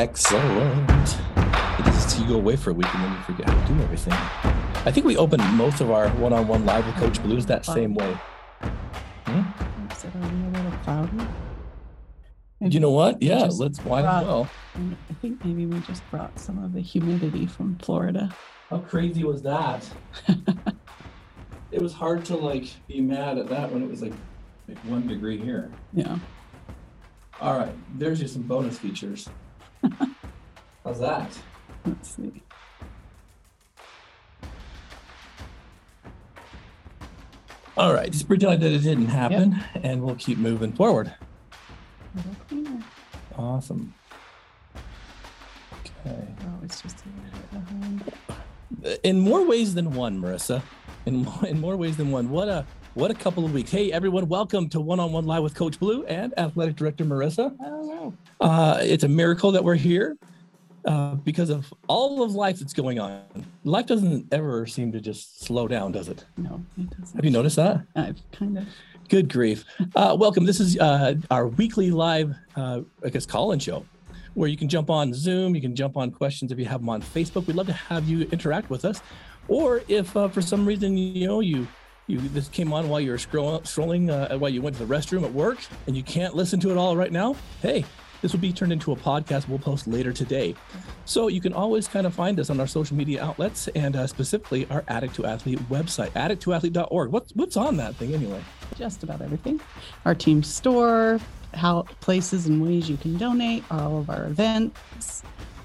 Excellent. It is you go away for a week and then you forget how to do everything. I think we opened most of our one-on-one live with Coach Blu's that same way. Hmm? Is it already a little cloudy? You know what? Yeah, let's why brought- well. I think maybe we just brought some of the humidity from Florida. How crazy was that? it was hard to like be mad at that when it was like like one degree here. Yeah. All right, there's just some bonus features. How's that? Let's see. All right, just pretend that it didn't happen, and we'll keep moving forward. A little cleaner. Awesome. Okay. Oh, it's just a little bit behind. In more ways than one, Marissa. In in more ways than one. What a what a couple of weeks. Hey everyone, welcome to One on One Live with Coach Blu and Athletic Director Marissa. Uh, it's a miracle that we're here uh, because of all of life that's going on. Life doesn't ever seem to just slow down, does it? no, it doesn't. Have you noticed that? I've kind of. Good grief. Uh, welcome. This is uh, our weekly live, uh, I guess, call in show where you can jump on Zoom. You can jump on questions if you have them on Facebook. We'd love to have you interact with us. Or if uh, for some reason, you know, you you this came on while you were scroll, scrolling, uh, while you went to the restroom at work and you can't listen to it all right now, hey, this will be turned into a podcast we'll post later today. So you can always kind of find us on our social media outlets and uh, specifically our Addict to Athlete website, addicttoathlete.org. What's, what's on that thing anyway? just about everything. Our team store, how places and ways you can donate, all of our events,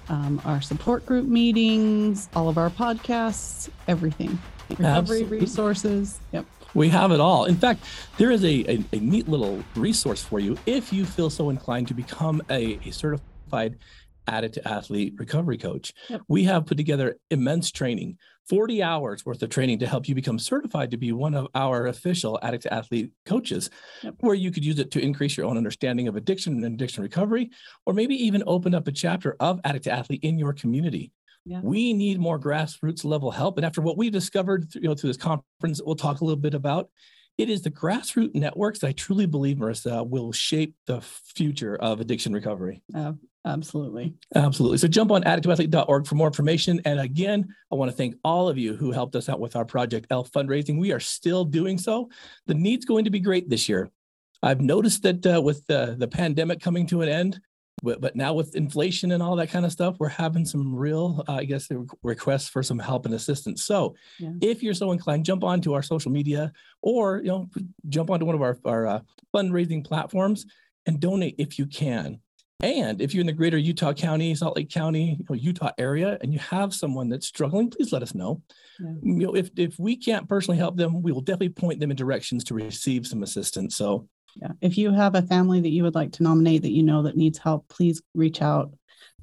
um, our support group meetings, all of our podcasts, everything. Recovery Absolutely. resources. Yep. We have it all. In fact, there is a, a, a neat little resource for you if you feel so inclined to become a, a certified addict to athlete recovery coach. Yep. We have put together immense training, 40 hours worth of training to help you become certified to be one of our official addict to athlete coaches, Yep. where you could use it to increase your own understanding of addiction and addiction recovery, or maybe even open up a chapter of addict to athlete in your community. Yeah. We need more grassroots level help. And after what we discovered through, you know, through this conference, we'll talk a little bit about. It is the grassroots networks that I truly believe, Marissa, will shape the future of addiction recovery. Uh, absolutely. Absolutely. So jump on addicttoathlete.org for more information. And again, I want to thank all of you who helped us out with our Project L fundraising. We are still doing so. The need's going to be great this year. I've noticed that uh, with the, the pandemic coming to an end, but, but now with inflation and all that kind of stuff, we're having some real, uh, I guess, requests for some help and assistance. So Yeah. if you're so inclined, jump onto our social media or, you know, jump onto one of our, our uh, fundraising platforms and donate if you can. And if you're in the greater Utah County, Salt Lake County, you know, Utah area, and you have someone that's struggling, please let us know. Yeah. You know, if if we can't personally help them, we will definitely point them in directions to receive some assistance. So Yeah. If you have a family that you would like to nominate that you know that needs help, please reach out,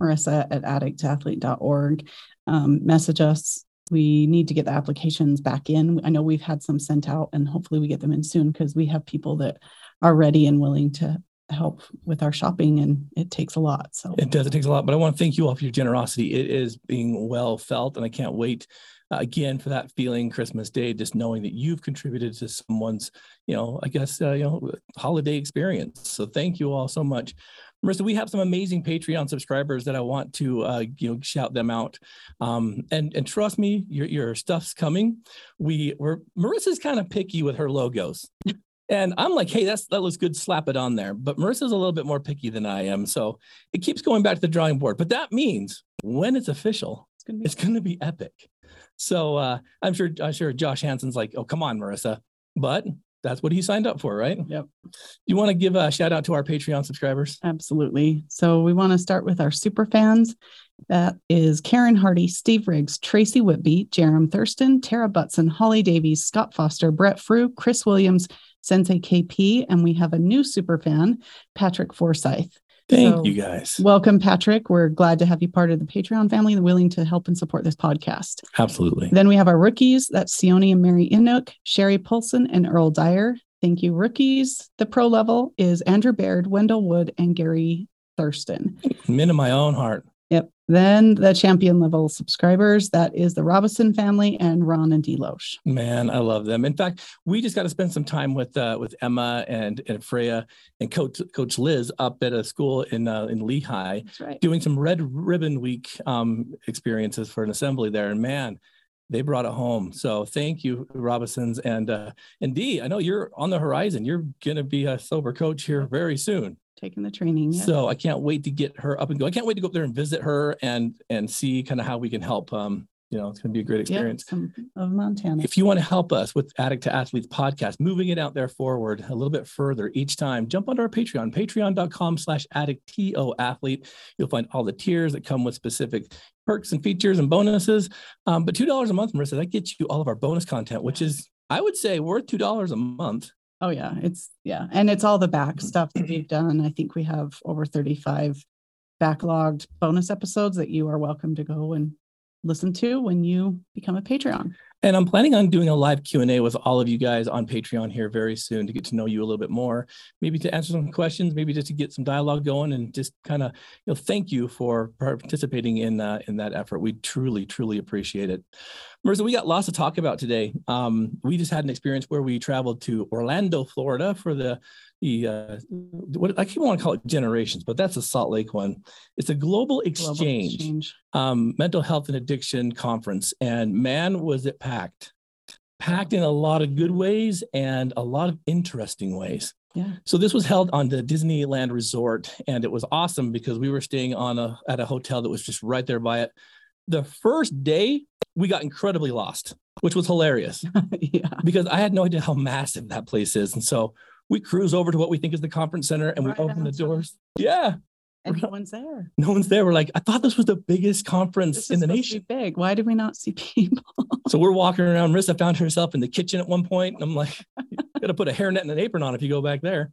Marissa at addictathlete.org. Um, message us. We need to get the applications back in. I know we've had some sent out and hopefully we get them in soon because we have people that are ready and willing to help with our shopping and it takes a lot. So it does, it takes a lot, but I want to thank you all for your generosity. It is being well felt, and I can't wait uh, again for that feeling Christmas Day, just knowing that you've contributed to someone's, you know, I guess, uh, you know, holiday experience. So thank you all so much. Marissa, we have some amazing Patreon subscribers that I want to, uh, you know, shout them out. Um, and and trust me, your your stuff's coming. We we're Marissa's kind of picky with her logos. And I'm like, hey, that's that looks good. Slap it on there. But Marissa's a little bit more picky than I am, so it keeps going back to the drawing board. But that means when it's official, it's going to be it's to be epic. So uh, I'm sure I'm sure Josh Hansen's like, oh come on, Marissa. But that's what he signed up for, right? Yep. You want to give a shout out to our Patreon subscribers? Absolutely. So we want to start with our super fans. That is Karen Hardy, Steve Riggs, Tracy Whitby, Jerem Thurston, Tara Butson, Holly Davies, Scott Foster, Brett Frew, Chris Williams, Sensei KP, and we have a new super fan, Patrick Forsyth. Thank So- you guys. Welcome, Patrick. We're glad to have you part of the Patreon family and willing to help and support this podcast. Absolutely. Then we have our rookies. That's Sione and Mary Innook, Sherry Polson, and Earl Dyer. Thank you, rookies. The pro level is Andrew Baird, Wendell Wood, and Gary Thurston. Men of my own heart. Yep. Then the champion level subscribers, that is the Robinson family and Ron and Deloche. Man, I love them. In fact, we just got to spend some time with uh, with Emma and, and Freya and Coach Coach Liz up at a school in uh, in Lehi, right. doing some Red Ribbon Week um, experiences for an assembly there. And man, they brought it home. So thank you, Robinsons and uh, and Dee. I know you're on the horizon. You're going to be a sober coach here very soon taking the training. Yes. So I can't wait to get her up and go. I can't wait to go up there and visit her and and see kind of how we can help. Um, you know, it's going to be a great experience. of Montana. If you want to help us with Addict to Athletes podcast, moving it out there forward a little bit further each time, jump onto our Patreon, patreon.com slash addicto athlete. You'll find all the tiers that come with specific perks and features and bonuses. Um, but $2 a month, Marissa, that gets you all of our bonus content, which is, I would say, worth $2 a month. Oh yeah, it's yeah, and it's all the back stuff that we've done. I think we have over 35 backlogged bonus episodes that you are welcome to go and listen to when you become a Patreon. And I'm planning on doing a live Q&A with all of you guys on Patreon here very soon to get to know you a little bit more, maybe to answer some questions, maybe just to get some dialogue going and just kind of, you know, thank you for participating in uh, in that effort. We truly, truly appreciate it. Marissa, we got lots to talk about today. Um, we just had an experience where we traveled to Orlando, Florida for the the uh, what I keep want to call it generations, but that's a Salt Lake one. It's a global exchange, global exchange. Um, mental health and addiction conference, and man, was it packed, packed in a lot of good ways and a lot of interesting ways. Yeah. So this was held on the Disneyland Resort, and it was awesome because we were staying on a at a hotel that was just right there by it. The first day, we got incredibly lost, which was hilarious. yeah. Because I had no idea how massive that place is, and so we cruise over to what we think is the conference center and right we open the doors. Yeah. And no one's there. No one's there. We're like, I thought this was the biggest conference in the nation. big. Why did we not see people? so we're walking around. Marissa found herself in the kitchen at one point, and I'm like, you got to put a hairnet and an apron on if you go back there.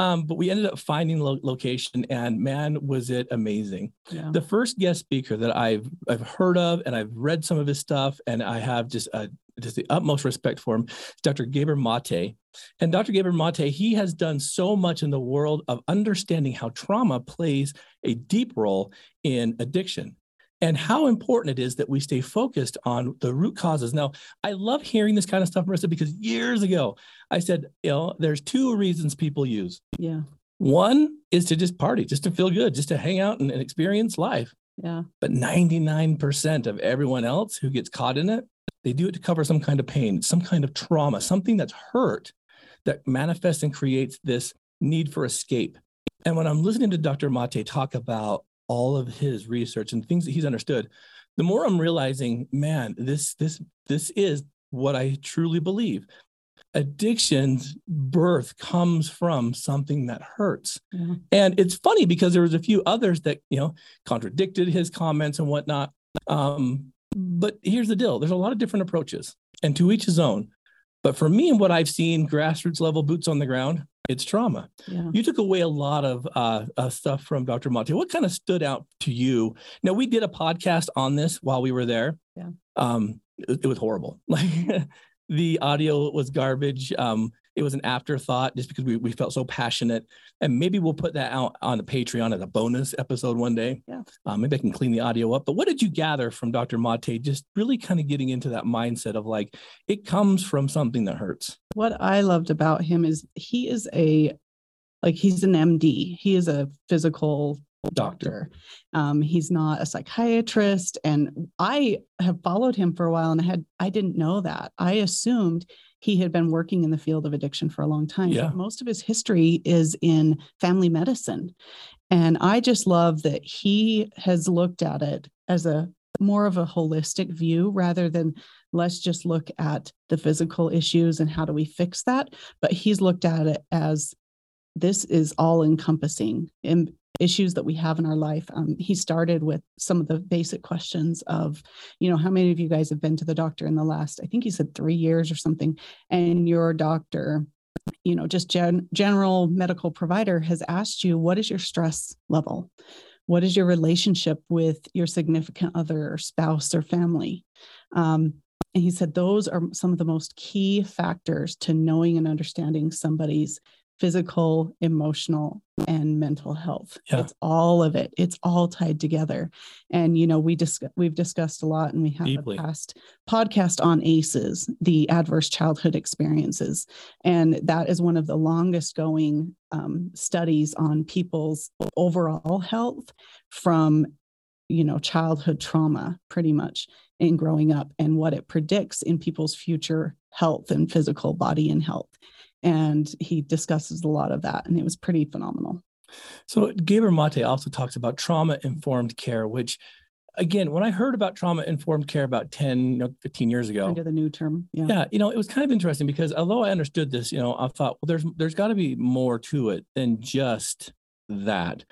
Um, but we ended up finding lo- location, and man, was it amazing! Yeah. The first guest speaker that I've I've heard of, and I've read some of his stuff, and I have just a just the utmost respect for him, Dr. Gabor Mate. And Dr. Gabor Mate, he has done so much in the world of understanding how trauma plays a deep role in addiction and how important it is that we stay focused on the root causes. Now, I love hearing this kind of stuff, Marissa, because years ago I said, you know, there's two reasons people use. Yeah. One is to just party, just to feel good, just to hang out and, and experience life. Yeah. But 99% of everyone else who gets caught in it they do it to cover some kind of pain, some kind of trauma, something that's hurt that manifests and creates this need for escape. And when I'm listening to Dr. Mate talk about all of his research and things that he's understood, the more I'm realizing, man, this this this is what I truly believe. Addiction's birth comes from something that hurts. Yeah. And it's funny because there was a few others that, you know, contradicted his comments and whatnot. Um, but here's the deal there's a lot of different approaches, and to each his own. But for me and what I've seen, grassroots level boots on the ground, it's trauma. Yeah. You took away a lot of uh, uh, stuff from Dr. Mate. What kind of stood out to you? Now, we did a podcast on this while we were there. Yeah. Um, it, it was horrible. Like the audio was garbage. Um, it was an afterthought just because we, we felt so passionate. And maybe we'll put that out on the Patreon as a bonus episode one day. Yeah. Um, maybe I can clean the audio up. But what did you gather from Dr. Mate? Just really kind of getting into that mindset of like, it comes from something that hurts. What I loved about him is he is a, like, he's an MD, he is a physical doctor. Um, he's not a psychiatrist. And I have followed him for a while and I had, I didn't know that. I assumed he had been working in the field of addiction for a long time. Yeah. Most of his history is in family medicine. And I just love that he has looked at it as a more of a holistic view rather than let's just look at the physical issues and how do we fix that. But he's looked at it as this is all encompassing. And issues that we have in our life. Um, he started with some of the basic questions of, you know, how many of you guys have been to the doctor in the last, I think he said three years or something, and your doctor, you know, just gen- general medical provider has asked you, what is your stress level? What is your relationship with your significant other or spouse or family? Um, and he said those are some of the most key factors to knowing and understanding somebody's physical, emotional, and mental health. Yeah. It's all of it. It's all tied together. And you know, we discuss we've discussed a lot and we have Deeply. a past podcast on ACEs, the adverse childhood experiences. And that is one of the longest going um, studies on people's overall health from you know childhood trauma pretty much in growing up and what it predicts in people's future health and physical body and health and he discusses a lot of that and it was pretty phenomenal So Gabriel Mate also talks about trauma informed care, which again, when I heard about trauma informed care about 10, you know, 15 years ago, under the new term yeah yeah, you know, it was kind of interesting because although I understood this, you know, I thought, well, there's there's got to be more to it than just that.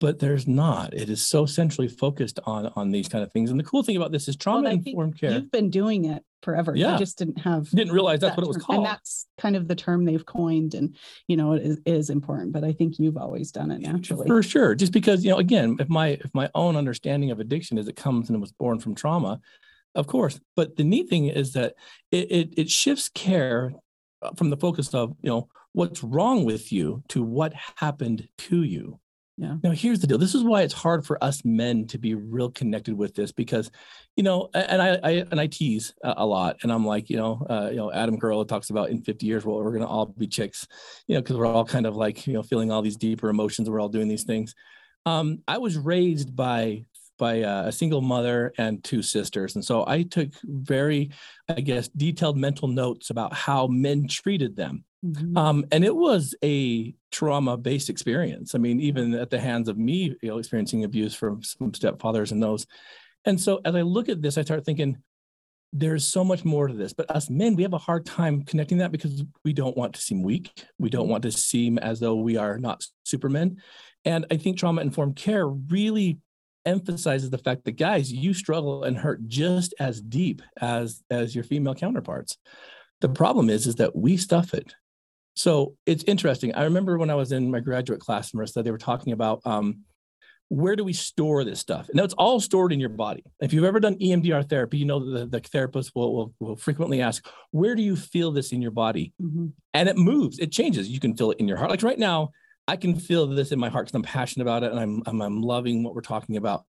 But there's not. It is so centrally focused on on these kind of things. And the cool thing about this is trauma informed care. you've been doing it forever Yeah. you just didn't have Didn't realize that's that what it was term. called. and that's kind of the term they've coined and you know it is, is important but i think you've always done it naturally For sure. Just because, you know, again, if my if my own understanding of addiction is it comes and it was born from trauma, of course. But the neat thing is that it it, it shifts care uh, from the focus of, you know, what's wrong with you to what happened to you. Yeah. Now here's the deal. This is why it's hard for us men to be real connected with this because, you know, and I, I and I tease a, lot, and I'm like, you know, uh, you know, Adam Carolla talks about in 50 years, well, we're gonna all be chicks, you know, because we're all kind of like, you know, feeling all these deeper emotions. We're all doing these things. Um, I was raised by by uh, a single mother and two sisters, and so I took very, I guess, detailed mental notes about how men treated them. Mhm. Um, and it was a trauma-based experience. I mean, even at the hands of me, you know, experiencing abuse from some stepfathers and those. And so as I look at this, I start thinking, there's so much more to this. But us men, we have a hard time connecting that because we don't want to seem weak. We don't want to seem as though we are not supermen. And I think trauma-informed care really emphasizes the fact that guys, you struggle and hurt just as deep as as your female counterparts. The problem is, is that we stuff it. So it's interesting. I remember when I was in my graduate class, Marissa, they were talking about um, where do we store this stuff? And it's all stored in your body. If you've ever done EMDR therapy, you know that the, the therapist will, will, will frequently ask, where do you feel this in your body? Mhm. And it moves, it changes. You can feel it in your heart. Like right now, I can feel this in my heart because I'm passionate about it and I'm, I'm, I'm loving what we're talking about.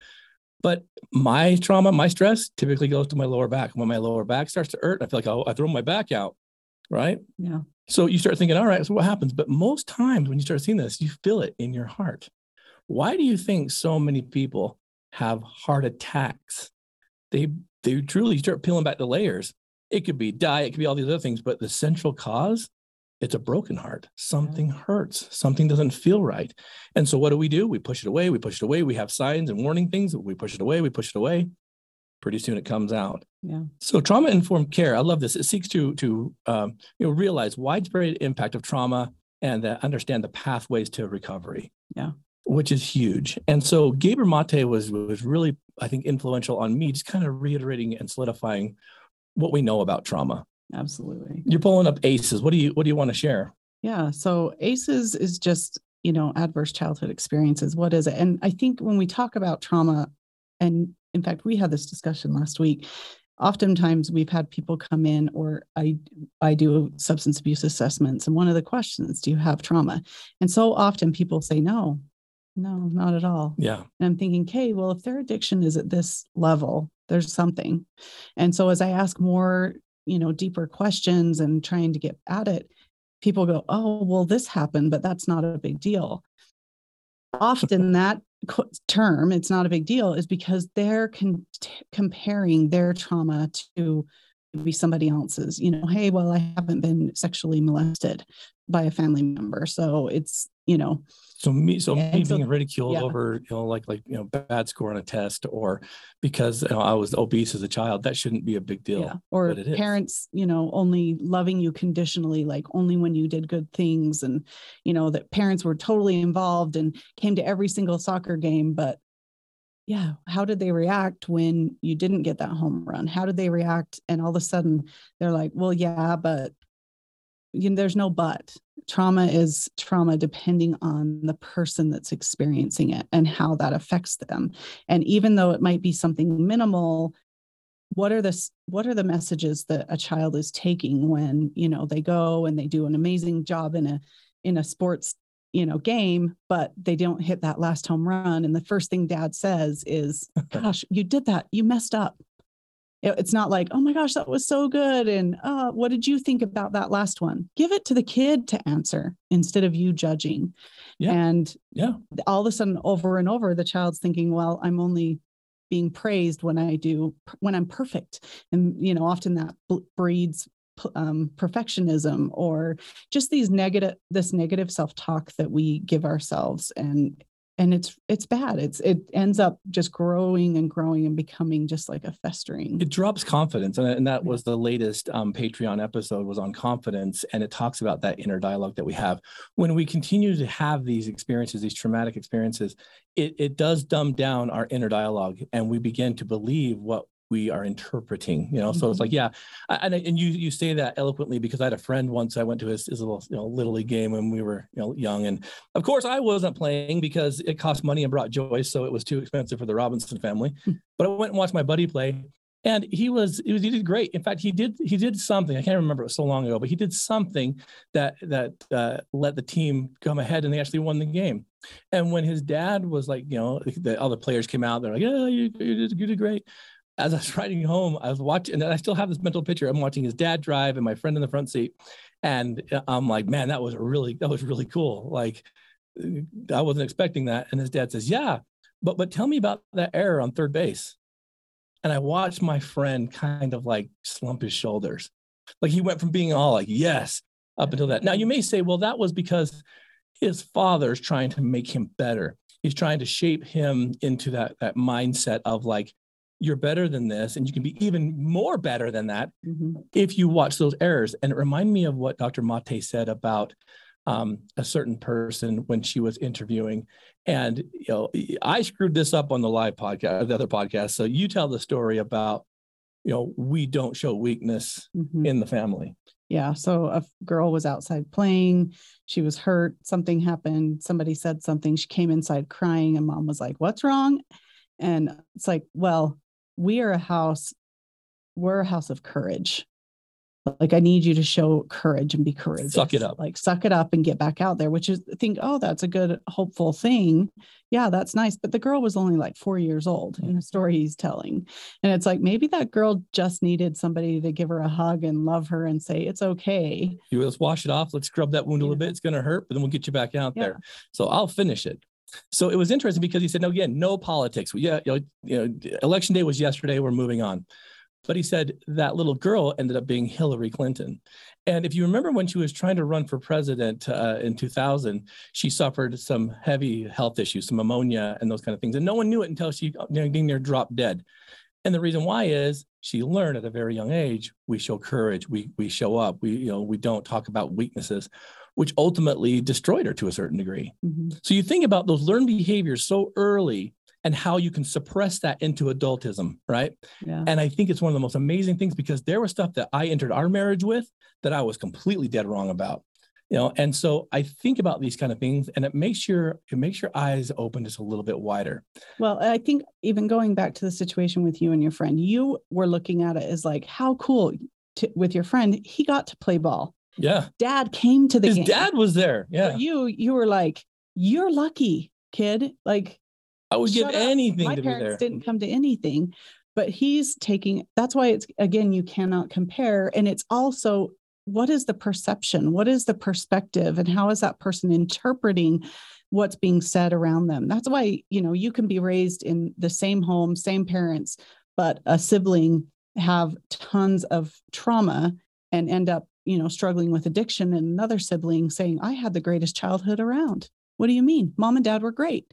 But my trauma, my stress typically goes to my lower back. When my lower back starts to hurt, I feel like, oh, I throw my back out, right? yeah So you start thinking, all right, so what happens? But most times when you start seeing this, you feel it in your heart. Why do you think so many people have heart attacks? They they truly start peeling back the layers. It could be diet, it could be all these other things, but the central cause, it's a broken heart. Something hurts. Something doesn't feel right. And so what do we do? We push it away. We push it away. We have signs and warning things. We push it away. We push it away. Pretty soon it comes out. yeah So trauma informed care, I love this. It seeks to to um, you know realize widespread impact of trauma and uh, understand the pathways to recovery. Yeah. which is huge. And so Gabriel Mate was was really I think influential on me, just kind of reiterating and solidifying what we know about trauma. Absolutely You're pulling up ACEs. What do you what do you want to share? Yeah. So ACEs is just, you know, adverse childhood experiences. What is it? And I think when we talk about trauma, and in fact, we had this discussion last week. Oftentimes we've had people come in or I I do substance abuse assessments and one of the questions, do you have trauma? And so often people say no. No, not at all. Yeah, And I'm thinking, okay, well, if their addiction is at this level, there's something. And so as I ask more, you know, deeper questions and trying to get at it, people go, oh, well, this happened, but that's not a big deal. Often that term, it's not a big deal, is because they're con- comparing their trauma to be somebody else's. You know, hey, well, I haven't been sexually molested by a family member. So it's, you know, So me, so Yeah, me so- being ridiculed yeah. over, you know, like like you know, bad score on a test, or because you know, I was obese as a child, that shouldn't be a big deal. Yeah. Or but it is. parents, you know, only loving you conditionally, like only when you did good things. And, you know, that parents were totally involved and came to every single soccer game. But yeah, how did they react when you didn't get that home run? How did they react? And all of a sudden they're like, well, yeah, but you know, there's no but. Trauma is trauma depending on the person that's experiencing it and how that affects them. And even though it might be something minimal, what are the what are the messages that a child is taking when you know they go and they do an amazing job in a in a sports you know game but they don't hit that last home run and the first thing dad says is gosh you did that you messed up it's not like oh my gosh that was so good and uh, what did you think about that last one? Give it to the kid to answer instead of you judging. Yeah. and yeah. all of a sudden over and over the child's thinking well i'm only being praised when i do when i'm perfect. And you know often that breeds um, perfectionism or just these negative this negative self-talk that we give ourselves and and it's it's bad. It's it ends up just growing and growing and becoming just like a festering. It drops confidence and, and that was the latest um, patreon episode was on confidence and it talks about that inner dialogue that we have. When we continue to have these experiences these traumatic experiences it, it does dumb down our inner dialogue and we begin to believe what we are interpreting you know mm-hmm. so it's like mm-hmm. yeah and, and you you say that eloquently because i had a friend once i went to his, his little you know little league game when we were you know young and of course i wasn't playing because it cost money and brought joy so it was too expensive for the robinson family hmm. but i went and watched my buddy play and he was, he was he did great in fact he did he did something i can't remember it was so long ago but he did something that that uh, let the team come ahead and they actually won the game and when his dad was like you know the other players came out they're like yeah you, you, did, you did great as I was riding home, I was watching, and I still have this mental picture. I'm watching his dad drive and my friend in the front seat, and uh, I'm like, man, that was really that was really cool. Like, I wasn't expecting that. And his dad says, yeah, but but tell me about that error on third base. And I watched my friend kind of like slump his shoulders, like he went from being all like yes up until that. Now you may say, well, that was because his father's trying to make him better. He's trying to shape him into that that mindset of like you're better than this and you can be even more better than that mm-hmm. if you watch those errors. And it reminded me of what dr mate said about um, a certain person when she was interviewing. And you know i screwed this up on the live podcast the other podcast. So you tell the story about you know we don't show weakness mm-hmm. in the family. Yeah. So a girl was outside playing. She was hurt. Something happened. Somebody said something. She came inside crying and mom was like what's wrong? And it's like well we are a house, we're a house of courage. Like I need you to show courage and be courageous. Suck it up. Like suck it up and get back out there, which is think, oh, that's a good, hopeful thing. Yeah, that's nice. But the girl was only like four years old in the story he's telling. And it's like maybe that girl just needed somebody to give her a hug and love her and say, it's okay. You let's wash it off. Let's scrub that wound a little bit. It's gonna hurt, but then we'll get you back out yeah. there. So I'll finish it. So it was interesting because he said, no, again, no politics. Yeah, you know, election day was yesterday. We're moving on. But he said that little girl ended up being Hillary Clinton. And if you remember when she was trying to run for president uh, in 2000, she suffered some heavy health issues, some pneumonia and those kind of things. And no one knew it until she know, near dropped dead. And the reason why is she learned at a very young age, we show courage, we, we show up, we, you know, we don't talk about weaknesses which ultimately destroyed her to a certain degree. Mm-hmm. So you think about those learned behaviors so early and how you can suppress that into adultism, right? Yeah. And I think it's one of the most amazing things because there was stuff that I entered our marriage with that I was completely dead wrong about. You know, and so I think about these kind of things and it makes your it makes your eyes open just a little bit wider. Well, I think even going back to the situation with you and your friend, you were looking at it as like how cool to, with your friend, he got to play ball yeah. Dad came to the His game. dad was there. Yeah. But you you were like, you're lucky, kid. Like I would give anything My to be there. didn't come to anything, but he's taking that's why it's again, you cannot compare. And it's also what is the perception? What is the perspective? And how is that person interpreting what's being said around them? That's why, you know, you can be raised in the same home, same parents, but a sibling have tons of trauma and end up you know, struggling with addiction and another sibling saying, I had the greatest childhood around. What do you mean? Mom and dad were great.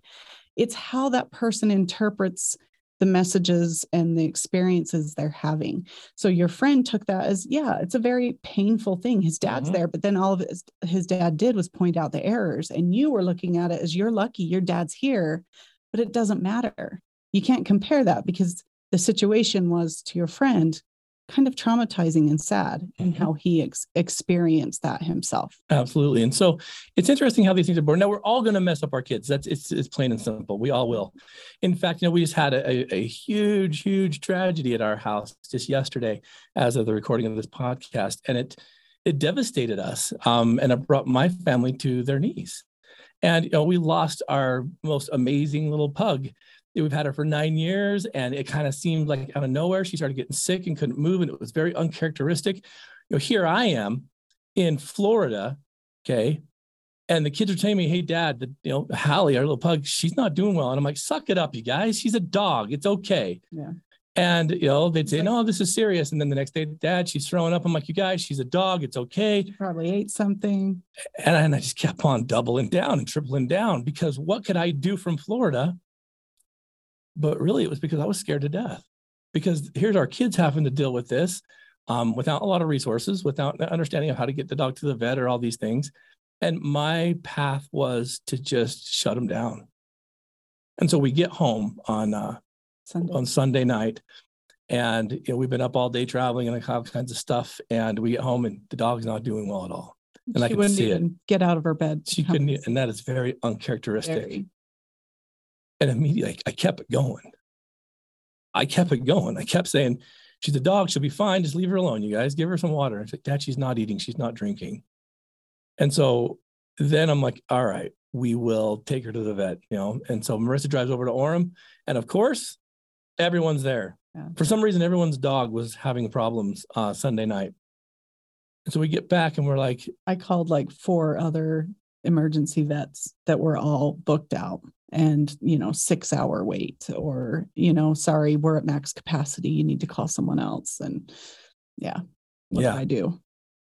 It's how that person interprets the messages and the experiences they're having. So your friend took that as, yeah, it's a very painful thing. His dad's mm-hmm. there, but then all of his, his dad did was point out the errors. And you were looking at it as you're lucky, your dad's here, but it doesn't matter. You can't compare that because the situation was to your friend kind of traumatizing and sad in mm-hmm. how he ex- experienced that himself. Absolutely. And so it's interesting how these things are born. Now we're all going to mess up our kids. That's it's, it's plain and simple. We all will. In fact, you know, we just had a, a, a huge, huge tragedy at our house just yesterday as of the recording of this podcast. And it, it devastated us. Um, and it brought my family to their knees. And you know, we lost our most amazing little pug. We've had her for nine years, and it kind of seemed like out of nowhere she started getting sick and couldn't move, and it was very uncharacteristic. You know, here I am in Florida, okay, and the kids are telling me, "Hey, Dad, the, you know Hallie, our little pug, she's not doing well," and I'm like, "Suck it up, you guys. She's a dog. It's okay." Yeah. And you know, they'd say, "No, this is serious." And then the next day, Dad, she's throwing up. I'm like, "You guys, she's a dog. It's okay." She probably ate something. And I, and I just kept on doubling down and tripling down because what could I do from Florida? But really, it was because I was scared to death. Because here's our kids having to deal with this um, without a lot of resources, without understanding of how to get the dog to the vet or all these things. And my path was to just shut them down. And so we get home on uh, Sunday. on Sunday night. And you know, we've been up all day traveling and all kinds of stuff. And we get home and the dog's not doing well at all. And I she can wouldn't see it. get out of her bed. She couldn't, and and that is very uncharacteristic. Very. And immediately I kept it going. I kept it going. I kept saying, She's a dog. She'll be fine. Just leave her alone, you guys. Give her some water. She's like, Dad, she's not eating. She's not drinking. And so then I'm like, All right, we will take her to the vet, you know. And so Marissa drives over to Orem. And of course, everyone's there. Yeah. For some reason, everyone's dog was having problems uh, Sunday night. And so we get back and we're like, I called like four other emergency vets that were all booked out and, you know, six hour wait or, you know, sorry, we're at max capacity. You need to call someone else. And yeah, what Yeah. do I do?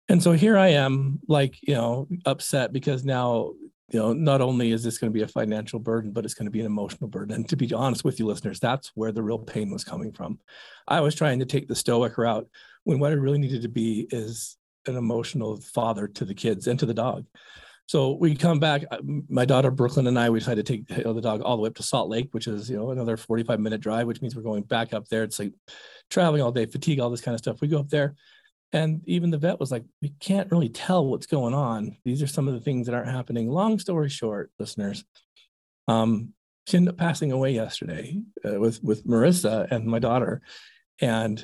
And so here I am, like, you know, upset because now, you know, not only is this going to be a financial burden, but it's going to be an emotional burden. And to be honest with you, listeners, that's where the real pain was coming from. I was trying to take the stoic route when what I really needed to be is an emotional father to the kids and to the dog. So we come back. uh, My daughter Brooklyn and I, we decided to take you know, the dog all the way up to Salt Lake, which is you know another forty-five minute drive, which means we're going back up there. It's like traveling all day, fatigue, all this kind of stuff. We go up there, and even the vet was like, we can't really tell what's going on. These are some of the things that aren't happening. Long story short, listeners, um, she ended up passing away yesterday uh, with with Marissa and my daughter, and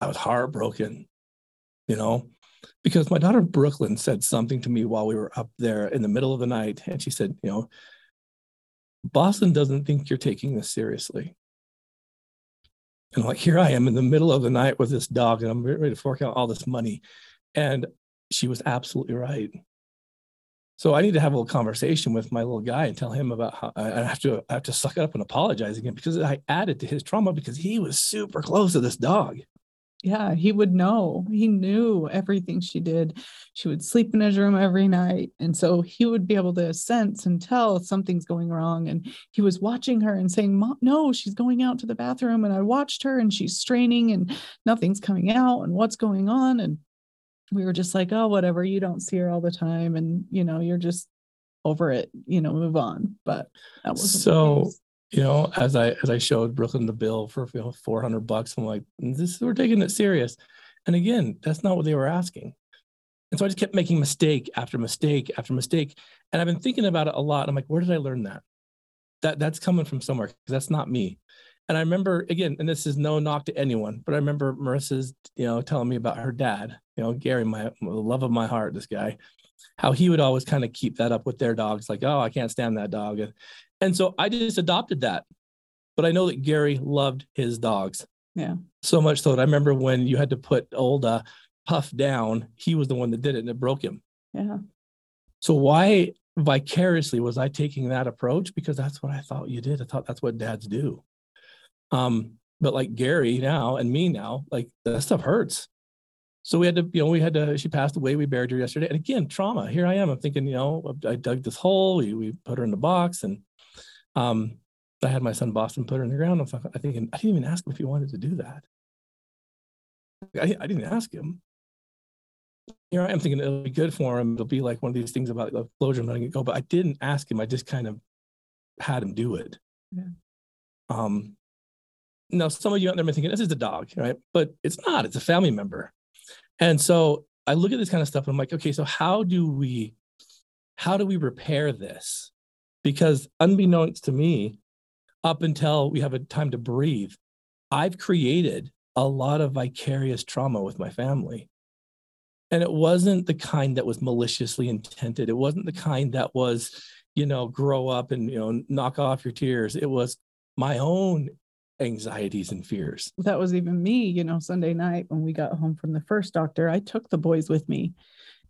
I was heartbroken, you know, because my daughter Brooklyn said something to me while we were up there in the middle of the night, and she said, you know, Boston doesn't think you're taking this seriously. And I'm like here I am in the middle of the night with this dog, and I'm ready to fork out all this money. And she was absolutely right. So I need to have a little conversation with my little guy and tell him about how I have to I have to suck it up and apologize again because I added to his trauma because he was super close to this dog. Yeah, he would know. He knew everything she did. She would sleep in his room every night. And so he would be able to sense and tell something's going wrong. And he was watching her and saying, Mom, no, she's going out to the bathroom. And I watched her and she's straining and nothing's coming out. And what's going on? And we were just like, oh, whatever. You don't see her all the time. And, you know, you're just over it, you know, move on. But that was So, you know, as I as I showed Brooklyn the bill for you know, 400 bucks, I'm like, this we're taking it serious. And again, that's not what they were asking. And so I just kept making mistake after mistake after mistake. And I've been thinking about it a lot. I'm like, where did I learn that? That that's coming from somewhere because that's not me. And I remember again, and this is no knock to anyone, but I remember Marissa's, you know, telling me about her dad, you know, Gary, my the love of my heart, this guy, how he would always kind of keep that up with their dogs, like, oh, I can't stand that dog. And, so I just adopted that. But I know that Gary loved his dogs. Yeah. So much so that I remember when you had to put old uh, Puff down, he was the one that did it and it broke him. yeah. So why vicariously was I taking that approach? Because that's what I thought you did. I thought that's what dads do. Um, but like Gary now and me now, like that stuff hurts. So we had to, you know, we had to, she passed away. We buried her yesterday. And again, trauma. Here I am. I'm thinking, you know, I dug this hole. We, we put her in the box and um, I had my son Boston put her in the ground. I'm I thinking, I didn't even ask him if he wanted to do that. I, I didn't ask him. Here I am thinking it'll be good for him. It'll be like one of these things about the closure and letting it go. But I didn't ask him. I just kind of had him do it. Yeah. Um, now some of you out there may be thinking this is a dog, right? But it's not. It's a family member. And so I look at this kind of stuff and I'm like, okay, so how do we, how do we repair this? Because unbeknownst to me, up until we have a time to breathe, I've created a lot of vicarious trauma with my family. And it wasn't the kind that was maliciously intended. It wasn't the kind that was, you know, grow up and, you know, knock off your tears. It was my own anxieties and fears. That was even me, you know, Sunday night when we got home from the first doctor, I took the boys with me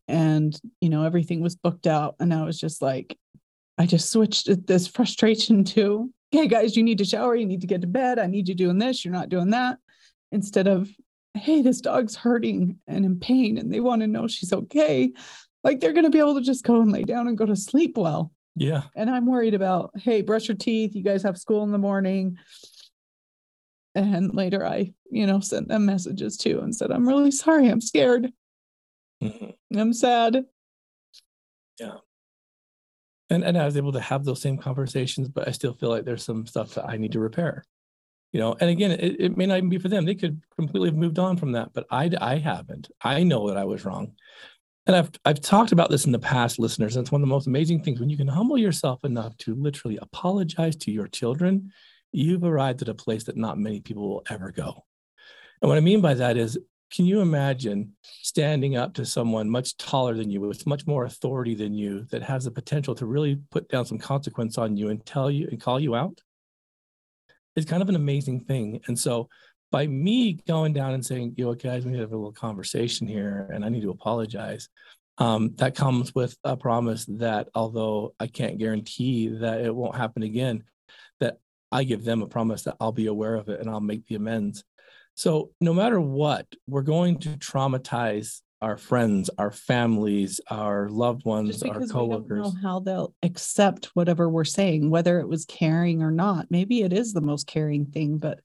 and, you know, everything was booked out. And I was just like, I just switched this frustration to, hey guys, you need to shower, you need to get to bed, I need you doing this, you're not doing that. Instead of, hey, this dog's hurting and in pain and they want to know she's okay. Like they're going to be able to just go and lay down and go to sleep well. Yeah. And I'm worried about, hey, brush your teeth. You guys have school in the morning. And later I, you know, sent them messages too and said, I'm really sorry. I'm scared. Mm-hmm. I'm sad. Yeah. And and I was able to have those same conversations, but I still feel like there's some stuff that I need to repair. You know, and again, it, it may not even be for them. They could completely have moved on from that, but I I haven't. I know that I was wrong. And I've I've talked about this in the past, listeners. That's one of the most amazing things when you can humble yourself enough to literally apologize to your children you've arrived at a place that not many people will ever go. And what I mean by that is, can you imagine standing up to someone much taller than you, with much more authority than you, that has the potential to really put down some consequence on you and tell you and call you out? It's kind of an amazing thing. And so, by me going down and saying, you "Yo, guys, we need to have a little conversation here, and I need to apologize," um, that comes with a promise that although I can't guarantee that it won't happen again, I give them a promise that I'll be aware of it and I'll make the amends. So no matter what, we're going to traumatize our friends, our families, our loved ones, our coworkers. We don't know how they'll accept whatever we're saying, whether it was caring or not. Maybe it is the most caring thing, but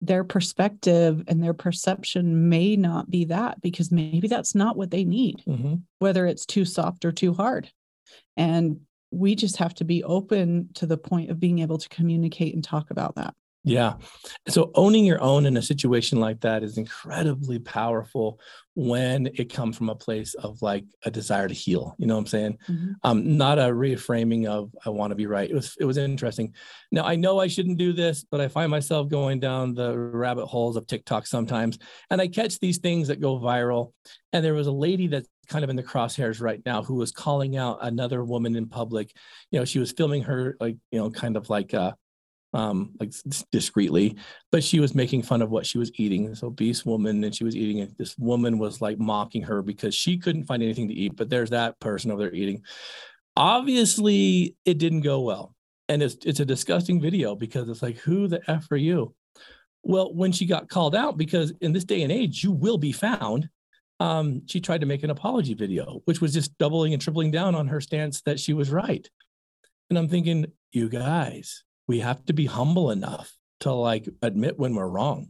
their perspective and their perception may not be that because maybe that's not what they need, mm-hmm. whether it's too soft or too hard. And we just have to be open to the point of being able to communicate and talk about that. Yeah. So owning your own in a situation like that is incredibly powerful when it comes from a place of like a desire to heal. You know what I'm saying? Mm-hmm. Um, not a reframing of I want to be right. It was it was interesting. Now I know I shouldn't do this, but I find myself going down the rabbit holes of TikTok sometimes, and I catch these things that go viral. And there was a lady that's kind of in the crosshairs right now who was calling out another woman in public. You know, she was filming her like, you know, kind of like uh um like discreetly, but she was making fun of what she was eating. This obese woman and she was eating it. This woman was like mocking her because she couldn't find anything to eat, but there's that person over there eating. Obviously, it didn't go well. And it's it's a disgusting video because it's like, who the F are you? Well, when she got called out, because in this day and age, you will be found um, she tried to make an apology video, which was just doubling and tripling down on her stance that she was right. And I'm thinking, you guys, we have to be humble enough to like admit when we're wrong.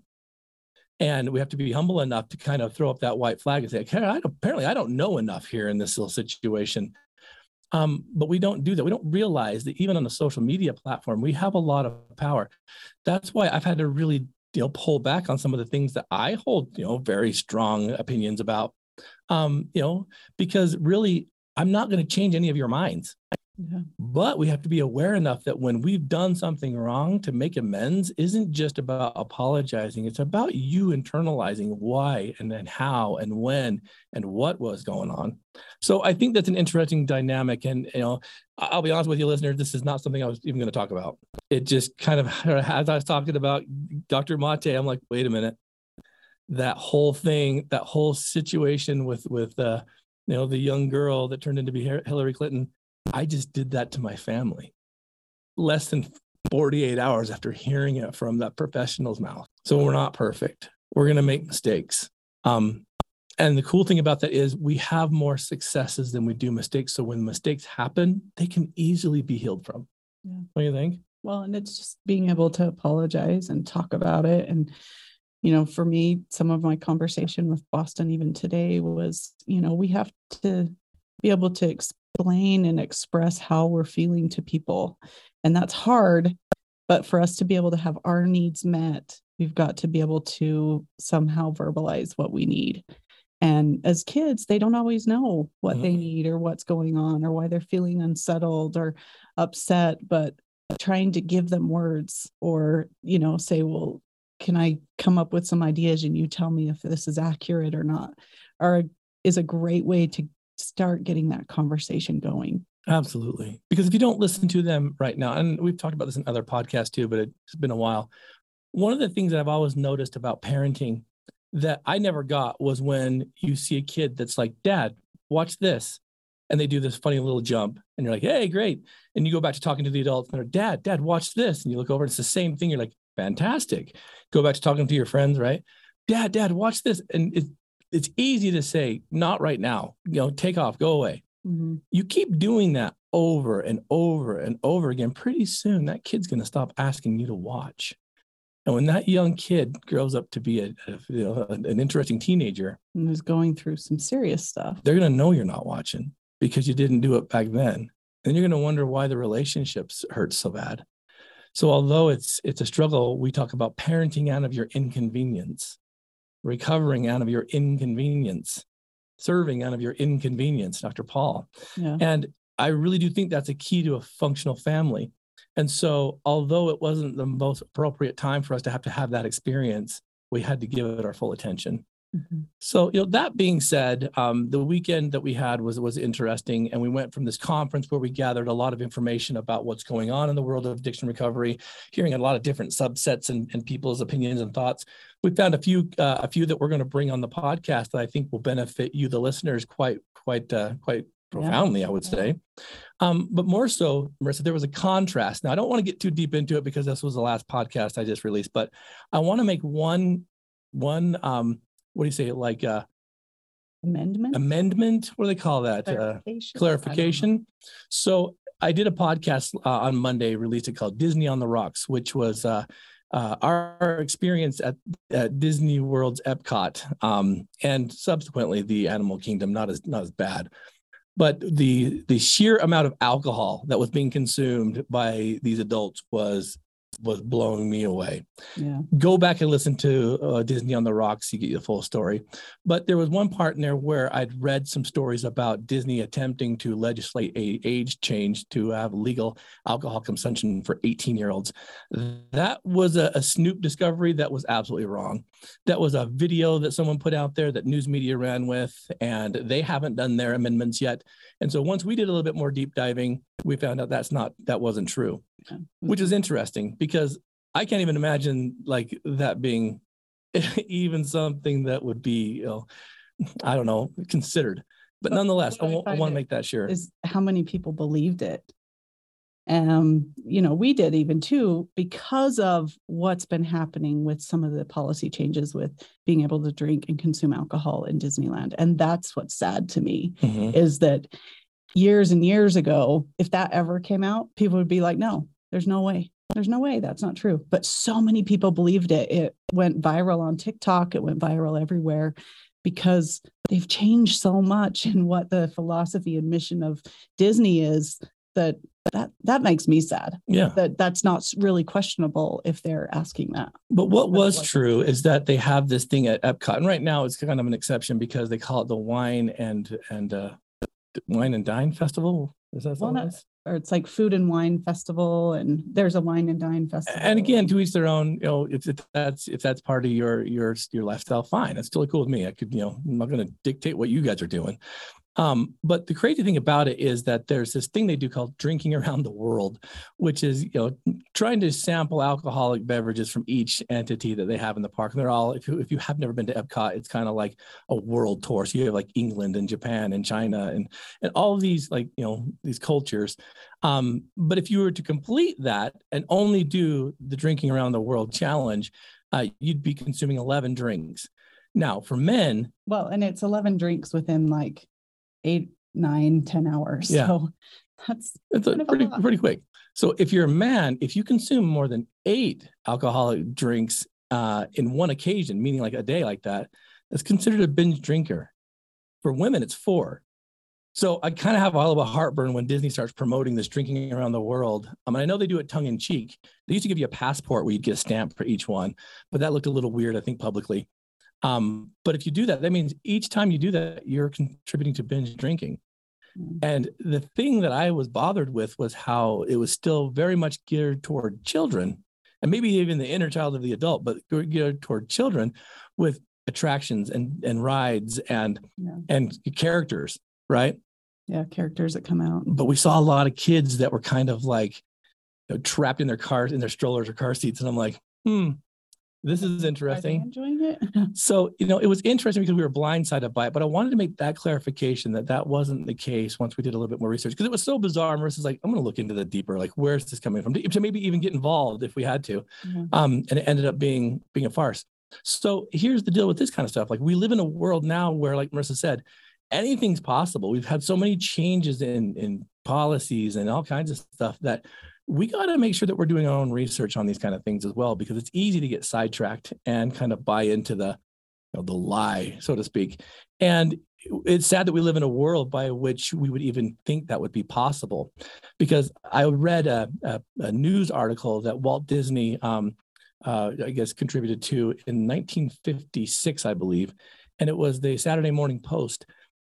And we have to be humble enough to kind of throw up that white flag and say, okay, I apparently I don't know enough here in this little situation. Um, but we don't do that. We don't realize that even on a social media platform, we have a lot of power. That's why I've had to really you know pull back on some of the things that I hold you know very strong opinions about. Um you know because really I'm not going to change any of your minds yeah. But we have to be aware enough that when we've done something wrong to make amends isn't just about apologizing. It's about you internalizing why and then how and when and what was going on. So I think that's an interesting dynamic. And, you know, I'll be honest with you, listeners, this is not something I was even going to talk about. It just kind of, as I was talking about Dr. Mate, I'm like, wait a minute. That whole thing, that whole situation with, with, uh, you know, the young girl that turned into be Hillary Clinton I just did that to my family less than 48 hours after hearing it from that professional's mouth. So we're not perfect. We're going to make mistakes. Um, and the cool thing about that is we have more successes than we do mistakes. So when mistakes happen, they can easily be healed from. Yeah. What do you think? Well, and it's just being able to apologize and talk about it. And, you know, for me, some of my conversation with Boston even today was, you know, we have to be able to explain and express how we're feeling to people. And that's hard. But for us to be able to have our needs met, we've got to be able to somehow verbalize what we need. And as kids, they don't always know what mm-hmm. they need or what's going on or why they're feeling unsettled or upset, but trying to give them words or, you know, say, well, can I come up with some ideas and you tell me if this is accurate or not? Or is a great way to start getting that conversation going. Absolutely. Because if you don't listen to them right now, and we've talked about this in other podcasts too, but it's been a while. One of the things that I've always noticed about parenting that I never got was when you see a kid that's like, Dad, watch this. And they do this funny little jump, and you're like, hey, great. And you go back to talking to the adults, and they're, Dad, Dad, watch this. And you look over, and it's the same thing. You're like, fantastic. Go back to talking to your friends, right? Dad, Dad, watch this. And it, it's easy to say, not right now. You know, take off, go away. Mm-hmm. You keep doing that over and over and over again. Pretty soon, that kid's going to stop asking you to watch. And when that young kid grows up to be a, a you know an interesting teenager and is going through some serious stuff, they're going to know you're not watching because you didn't do it back then. And you're going to wonder why the relationships hurt so bad. So although it's it's a struggle, we talk about parenting out of your inconvenience, recovering out of your inconvenience, serving out of your inconvenience, Dr. Paul. Yeah. And I really do think that's a key to a functional family and so, although it wasn't the most appropriate time for us to have to have that experience, we had to give it our full attention. Mm-hmm. So, you know, that being said, um, the weekend that we had was was interesting, and we went from this conference where we gathered a lot of information about what's going on in the world of addiction recovery, hearing a lot of different subsets and, and people's opinions and thoughts. We found a few uh, a few that we're going to bring on the podcast that I think will benefit you, the listeners, quite quite uh, quite profoundly, yeah. I would say. Um, but more so, Marissa, there was a contrast. Now, I don't want to get too deep into it because this was the last podcast I just released, but I want to make one, one, um, what do you say, like uh, amendment? Amendment. What do they call that? Clarification. Uh, clarification. So I did a podcast uh, on Monday, released it called Disney on the Rocks, which was uh, uh, our experience at, at, Disney World's Epcot, um, and subsequently the Animal Kingdom, not as not as bad but the the sheer amount of alcohol that was being consumed by these adults was was blowing me away. Yeah. Go back and listen to uh, Disney on the Rocks. You get the full story. But there was one part in there where I'd read some stories about Disney attempting to legislate a age change to have legal alcohol consumption for 18 year olds. That was a, a Snopes discovery that was absolutely wrong. That was a video that someone put out there that news media ran with, and they haven't done their amendments yet. And so once we did a little bit more deep diving, we found out that's not that wasn't true which is interesting because I can't even imagine like that being even something that would be, you know, I don't know, considered. But, nonetheless, I, I want to make that sure. Is how many people believed it. Um, you know, we did even too, because of what's been happening with some of the policy changes with being able to drink and consume alcohol in Disneyland. And that's what's sad to me mm-hmm. is that years and years ago, if that ever came out, people would be like, no, there's no way. There's no way that's not true. But so many people believed it. It went viral on TikTok, it went viral everywhere because they've changed so much in what the philosophy and mission of Disney is that that that makes me sad. Yeah. That that's not really questionable if they're asking that. But what was like true is that they have this thing at Epcot. And right now it's kind of an exception because they call it the wine and and uh wine and dine festival. Is that well, or it's like food and wine festival and there's a wine and dine festival and again to each their own you know if, if that's if that's part of your your your lifestyle fine that's totally cool with me i could you know i'm not going to dictate what you guys are doing um, but the crazy thing about it is that there's this thing they do called drinking around the world, which is you know trying to sample alcoholic beverages from each entity that they have in the park. And they're all if you if you have never been to Epcot, it's kind of like a world tour. So you have like England and Japan and China and and all these like you know these cultures. Um, but if you were to complete that and only do the drinking around the world challenge, uh, you'd be consuming 11 drinks. Now for men, well, and it's 11 drinks within like eight, nine, ten hours. Yeah. So that's it's a pretty a pretty quick. So if you're a man, if you consume more than eight alcoholic drinks uh, in one occasion, meaning like a day like that, that's considered a binge drinker. For women, it's four. So I kind of have all of a heartburn when Disney starts promoting this drinking around the world. I mean, I know they do it tongue in cheek. They used to give you a passport where you'd get a stamp for each one, but that looked a little weird, I think, publicly. Um, but if you do that, that means each time you do that, you're contributing to binge drinking. Mm-hmm. And the thing that I was bothered with was how it was still very much geared toward children and maybe even the inner child of the adult, but geared toward children with attractions and and rides and Yeah. and characters, right? Yeah, characters that come out. But we saw a lot of kids that were kind of like you know, trapped in their cars, in their strollers or car seats, and I'm like, hmm, this is interesting. enjoying it? So, you know, it was interesting because we were blindsided by it, but I wanted to make that clarification that that wasn't the case once we did a little bit more research because it was so bizarre. Marissa's like, I'm going to look into the deeper, like, where's this coming from? To maybe even get involved if we had to. Yeah. Um, and it ended up being being a farce. So here's the deal with this kind of stuff. Like we live in a world now where, like Marissa said, anything's possible. We've had so many changes in in policies and all kinds of stuff that we got to make sure that we're doing our own research on these kind of things as well, because it's easy to get sidetracked and kind of buy into the, you know, the lie, so to speak. And it's sad that we live in a world by which we would even think that would be possible, because I read a, a, a news article that Walt Disney, um, uh, I guess, contributed to in 1956, I believe, and it was the Saturday Morning Post.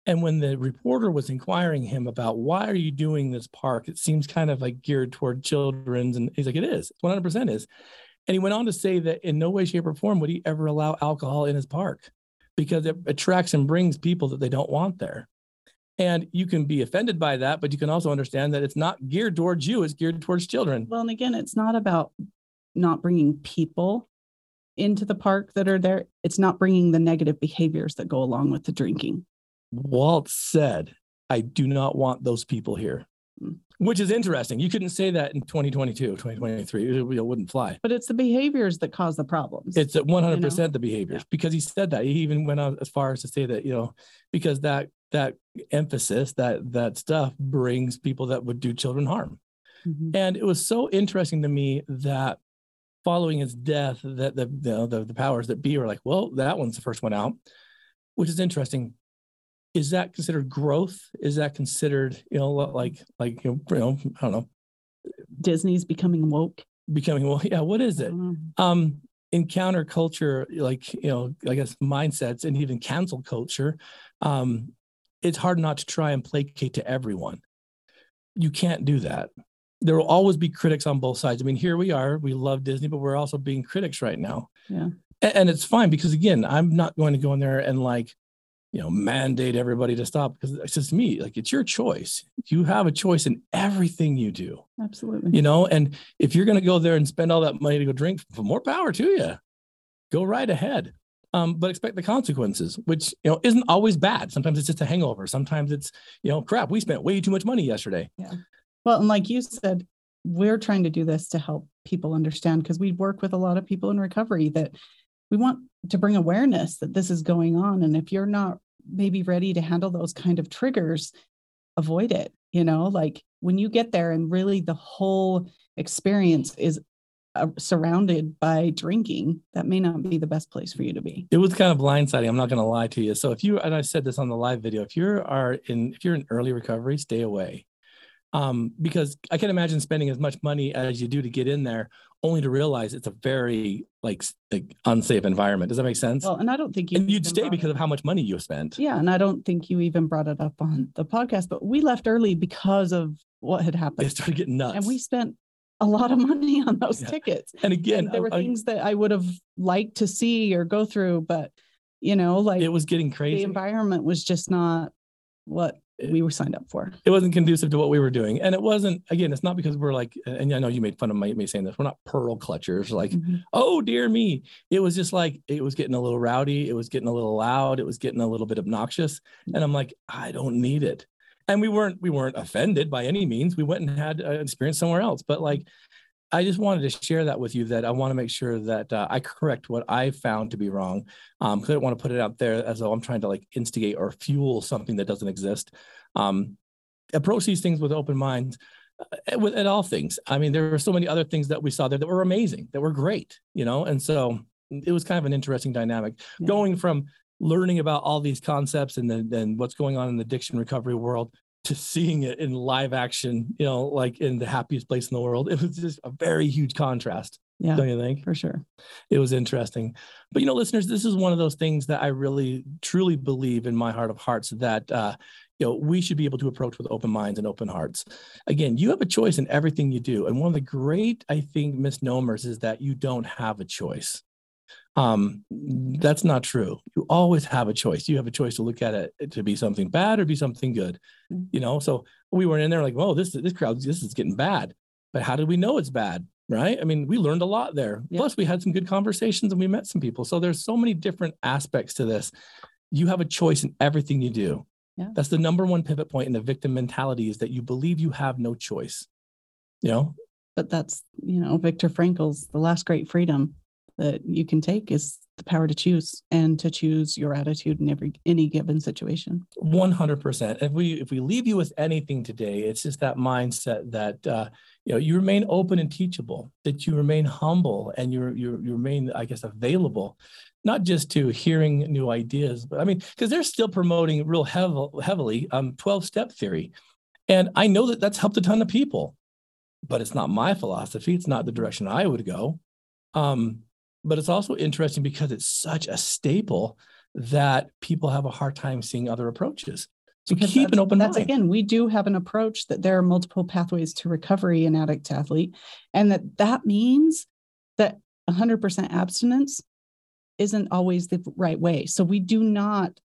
And when the reporter was inquiring him about why are you doing this park, it seems kind of like geared toward children's, and he's like, it is, 100% is. And he went on to say that in no way, shape, or form would he ever allow alcohol in his park because it attracts and brings people that they don't want there. And you can be offended by that, but you can also understand that it's not geared towards you, it's geared towards children. Well, and again, it's not about not bringing people into the park that are there. It's not bringing the negative behaviors that go along with the drinking. Walt said, I do not want those people here, Mm. which is interesting. You couldn't say that in 2022, 2023. It, wouldn't fly. But it's the behaviors that cause the problems. It's at 100% the behaviors because he said that. He even went out as far as to say that, you know, because that that emphasis, that that stuff brings people that would do children harm. Mhm. And it was so interesting to me that following his death, that the you know, the, the powers that be were like, well, that one's the first one out, which is interesting. Is that considered growth? Is that considered, you know, like like you know, you know I don't know, Disney's becoming woke. becoming well, yeah, what is it? um in counterculture like you know i guess mindsets and even cancel culture um it's hard not to try and placate to everyone you can't do that there will always be critics on both sides i mean here we are we love disney but we're also being critics right now Yeah. A- and, it's fine because again i'm not going to go in there and like you know mandate everybody to stop because it's just me like it's your choice. You have a choice in everything you do. Absolutely. you know and if you're going to go there and spend all that money to go drink for more power to you go right ahead. Um, but expect the consequences which you know isn't always bad. Sometimes it's just a hangover. Sometimes it's you know crap we spent way too much money yesterday. Yeah. Well, and like you said, we're trying to do this to help people understand because we work with a lot of people in recovery that we want to bring awareness that this is going on. And if you're not maybe ready to handle those kind of triggers, avoid it. You know, like when you get there and really the whole experience is uh, surrounded by drinking, that may not be the best place for you to be. it was kind of blindsiding i'm not going to lie to you so if you and i said this on the live video if you are in if you're in early recovery stay away um, because i can't imagine spending as much money as you do to get in there only to realize it's a very like, like unsafe environment does that make sense Well, and I don't think you and you'd stay because of how much money you spent. Yeah, and I don't think you even brought it up on the podcast, but we left early because of what had happened. They started getting nuts. And we spent a lot of money on those Yeah. tickets. and again, And there were I- things that I would have liked to see or go through, but you know, like it was getting crazy. the environment was just not what It- we were signed up for. It wasn't conducive to what we were doing, and it wasn't. Again, it's not because we're like, and I know you made fun of my, me saying this. We're not pearl clutchers. Like, Mhm. oh dear me, it was just like it was getting a little rowdy. It was getting a little loud. It was getting a little bit obnoxious, and I'm like, I don't need it. And we weren't we weren't offended by any means. We went and had an experience somewhere else, but like. I just wanted to share that with you that I want to make sure that uh, I correct what I found to be wrong. Um, 'cause I don't want to put it out there as though I'm trying to like instigate or fuel something that doesn't exist. Um, approach these things with open minds uh, with at all things. I mean, there were so many other things that we saw there that were amazing, that were great, you know, and so it was kind of an interesting dynamic Yeah. going from learning about all these concepts and then, then what's going on in the addiction recovery world to seeing it in live action, you know, like in the happiest place in the world. It was just a very huge contrast, Yeah, don't you think? for sure. it was interesting. But you know, listeners, this is one of those things that I really truly believe in my heart of hearts that uh, you know we should be able to approach with open minds and open hearts. Again, you have a choice in everything you do, and one of the great I think misnomers is that you don't have a choice. Um, that's not true. You always have a choice. You have a choice to look at it to be something bad or be something good. Mhm. You know, so we were in there like, "Whoa, this this crowd, this is getting bad." But how did we know it's bad? Right? I mean, we learned a lot there. Yeah. Plus, we had some good conversations and we met some people. So there's so many different aspects to this. You have a choice in everything you do. Yeah. That's the number one pivot point in the victim mentality is that you believe you have no choice. You know, But that's, you know, Viktor Frankl's the last great freedom that you can take is the power to choose and to choose your attitude in every any given situation. One hundred percent. If we if we leave you with anything today, it's just that mindset that uh, you know you remain open and teachable, that you remain humble, and you you you remain, I guess, available, not just to hearing new ideas, but I mean, because they're still promoting real heavy, heavily um, twelve step theory, and I know that that's helped a ton of people, but it's not my philosophy. It's not the direction I would go. Um, but it's also interesting because it's such a staple that people have a hard time seeing other approaches. So Because keep an open that's mind. again, we do have an approach that there are multiple pathways to recovery in addict athlete, and that that means that 100% abstinence isn't always the right way. So we do not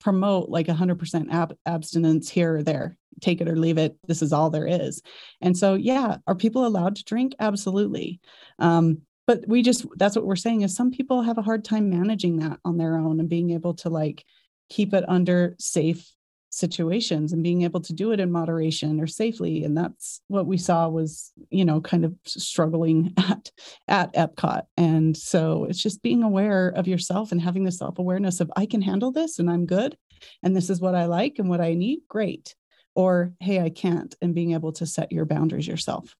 promote like 100% ab- abstinence here or there. Take it or leave it. This is all there is. And so, yeah, are people allowed to drink? Absolutely. Um, but we just that's what we're saying is some people have a hard time managing that on their own and being able to like keep it under safe situations and being able to do it in moderation or safely. And that's what we saw was you know kind of struggling at at epcot. And so it's just being aware of yourself and having the self-awareness of i can handle this and i'm good and this is what i like and what i need great. Or hey i can't and being able to set your boundaries yourself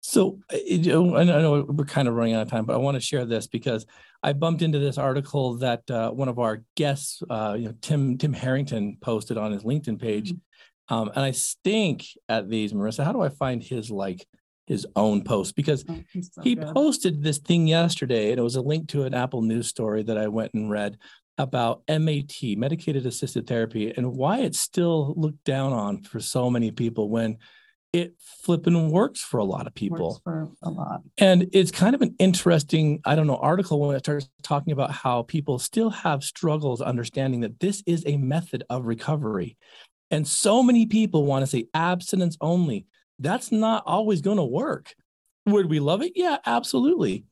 So, uh, you know, I know we're kind of running out of time, but I want to share this because I bumped into this article that uh, one of our guests, uh, you know, Tim Tim Harrington, posted on his LinkedIn page, um, and I stink at these. Marissa, how do I find his like his own post? Because Oh, so he good. posted this thing yesterday, and it was a link to an Apple News story that I went and read about MAT, medicated assisted therapy, and why it's still looked down on for so many people when it flipping works for a lot of people. Works for a lot And it's kind of an interesting, I don't know, article when it starts talking about how people still have struggles understanding that this is a method of recovery. And so many people want to say abstinence only. That's not always going to work. Would we love it? Yeah, absolutely.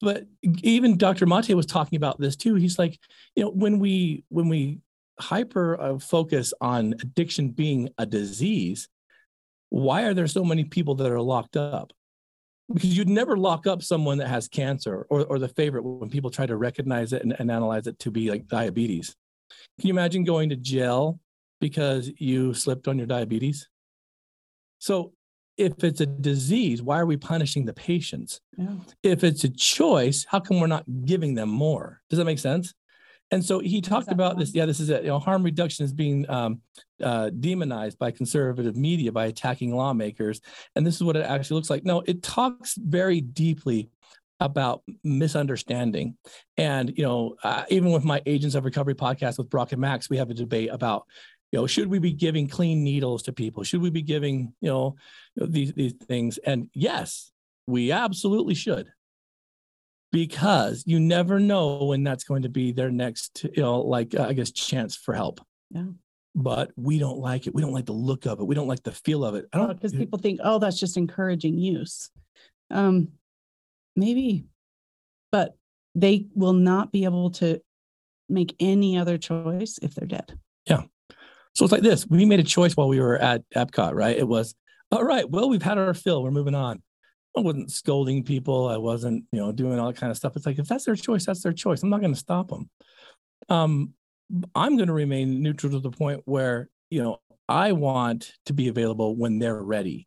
But even Dr. Mate was talking about this too. He's like, you know, when we when we hyper uh, focus on addiction being a disease, why are there so many people that are locked up? Because you'd never lock up someone that has cancer or, or the favorite when people try to recognize it and, and analyze it to be like diabetes. Can you imagine going to jail because you slipped on your diabetes? So if it's a disease, why are we punishing the patients? yeah If it's a choice, how come we're not giving them more? Does that make sense? And so he talked about this. Yeah, this is it. You know, harm reduction is being um, uh, demonized by conservative media by attacking lawmakers, and this is what it actually looks like. No, it talks very deeply about misunderstanding, and you know, uh, even with my Agents of Recovery podcast with Brock and Max, we have a debate about, you know, should we be giving clean needles to people? Should we be giving, you know, these these things? And yes, we absolutely should because you never know when that's going to be their next, you know, like uh, I guess chance for help. Yeah. But we don't like it. We don't like the look of it. We don't like the feel of it. I don't because people think, oh, that's just encouraging use. Um, maybe, but they will not be able to make any other choice if they're dead. Yeah. So it's like this. We made a choice while we were at Epcot, right? It was, all right, well, we've had our fill. We're moving on. I wasn't scolding people. I wasn't, you know, doing all that kind of stuff. It's like, if that's their choice, that's their choice. I'm not going to stop them. Um, I'm going to remain neutral to the point where, you know, I want to be available when they're ready.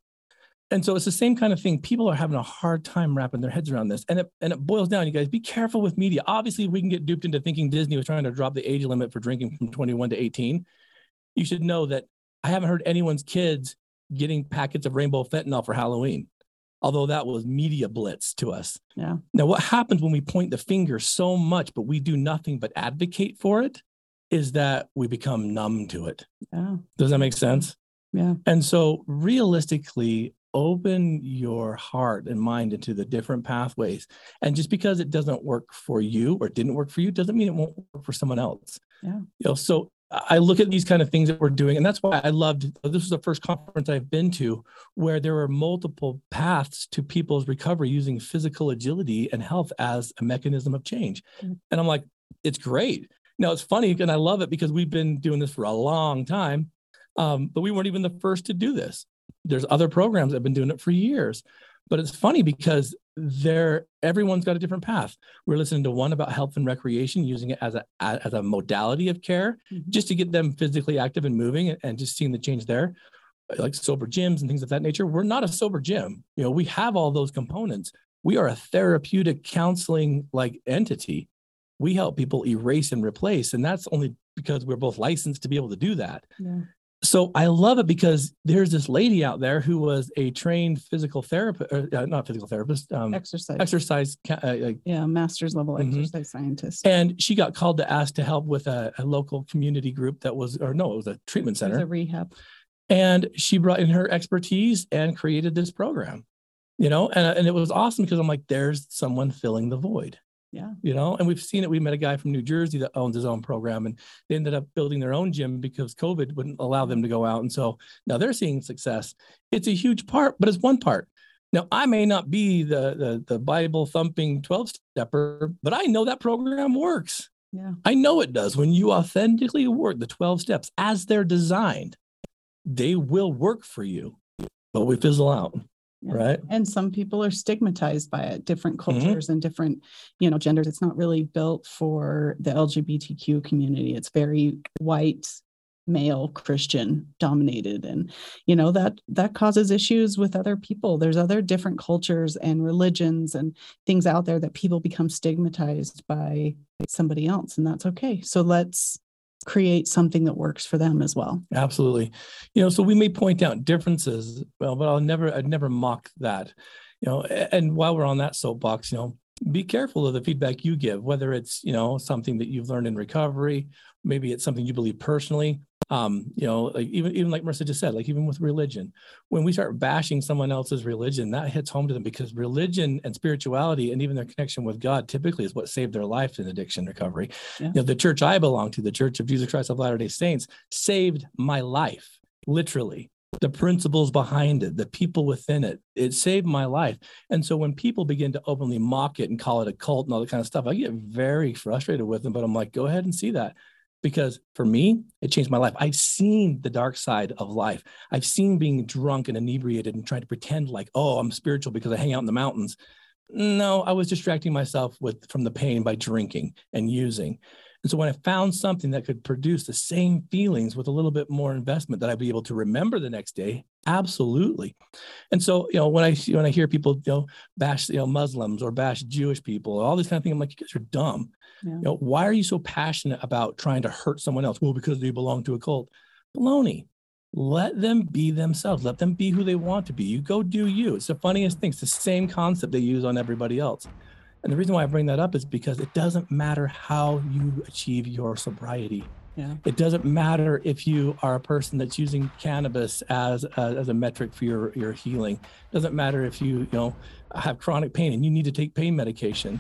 And so it's the same kind of thing. People are having a hard time wrapping their heads around this. And it, and it boils down, you guys, be careful with media. Obviously, we can get duped into thinking Disney was trying to drop the age limit for drinking from 21 to 18 you should know that I haven't heard anyone's kids getting packets of rainbow fentanyl for Halloween, although that was media blitz to us. Yeah. Now, what happens when we point the finger so much, but we do nothing but advocate for it, is that we become numb to it. Yeah. Does that make sense? Yeah. And so, realistically, open your heart and mind into the different pathways. And just because it doesn't work for you or didn't work for you doesn't mean it won't work for someone else. Yeah. You know, so I look at these kind of things that we're doing, and that's why I loved this was the first conference I've been to where there were multiple paths to people's recovery using physical agility and health as a mechanism of change. Mm-hmm. And I'm like, it's great. Now it's funny, and I love it because we've been doing this for a long time, um, but we weren't even the first to do this. There's other programs that have been doing it for years. But it's funny because there everyone's got a different path. We're listening to one about health and recreation, using it as a as a modality of care, mm-hmm. just to get them physically active and moving, and just seeing the change there, like sober gyms and things of that nature. We're not a sober gym. You know, we have all those components. We are a therapeutic counseling like entity. We help people erase and replace, and that's only because we're both licensed to be able to do that. Yeah so I love it because there's this lady out there who was a trained physical therapist, uh, not physical therapist, um, exercise, exercise, uh, yeah, master's level mm-hmm. exercise scientist. And she got called to ask to help with a, a, local community group that was, or no, it was a treatment center, a rehab. And she brought in her expertise and created this program, you know, and, and it was awesome because I'm like, there's someone filling the void. Yeah. You know, and we've seen it. We met a guy from New Jersey that owns his own program and they ended up building their own gym because COVID wouldn't allow them to go out. And so now they're seeing success. It's a huge part, but it's one part. Now, I may not be the the, the Bible thumping 12 stepper, but I know that program works. Yeah. I know it does. When you authentically work the 12 steps as they're designed, they will work for you, but we fizzle out. Yeah. Right. And some people are stigmatized by it, different mm-hmm. cultures mm-hmm. and different, you know, genders. It's not really built for the LGBTQ community. It's very white, male Christian dominated. And, you know, that that causes issues with other people. There's other different cultures and religions and things out there that people become stigmatized by somebody else. And that's okay. So let's create something that works for them as well. Absolutely. You know, so we may point out differences, well, but I'll never, I'd never mock that. You know, and while we're on that soapbox, you know, be careful of the feedback you give, whether it's, you know, something that you've learned in recovery, maybe it's something you believe personally, um, you know, like even even like Marissa just said, like even with religion, when we start bashing someone else's religion, that hits home to them because religion and spirituality and even their connection with God typically is what saved their life in addiction recovery. Yeah. You know, the church I belong to, the Church of Jesus Christ of Latter-day Saints, saved my life, literally. The principles behind it, the people within it, it saved my life. And so when people begin to openly mock it and call it a cult and all that kind of stuff, I get very frustrated with them. But I'm like, go ahead and see that because for me, it changed my life. I've seen the dark side of life. I've seen being drunk and inebriated and trying to pretend like, oh, I'm spiritual because I hang out in the mountains. No, I was distracting myself with from the pain by drinking and using. And so when I found something that could produce the same feelings with a little bit more investment that I'd be able to remember the next day, absolutely. And so, you know, when I when I hear people, you know, bash, you know, Muslims or bash Jewish people, all this kind of thing, I'm like, you guys are dumb. Yeah. You know, why are you so passionate about trying to hurt someone else? Well, because they belong to a cult. Baloney. Let them be themselves. Let them be who they want to be. You go do you. It's the funniest thing. It's the same concept they use on everybody else. And the reason why I bring that up is because it doesn't matter how you achieve your sobriety. Yeah. It doesn't matter if you are a person that's using cannabis as a, as a metric for your, your healing. It doesn't matter if you, you know, have chronic pain and you need to take pain medication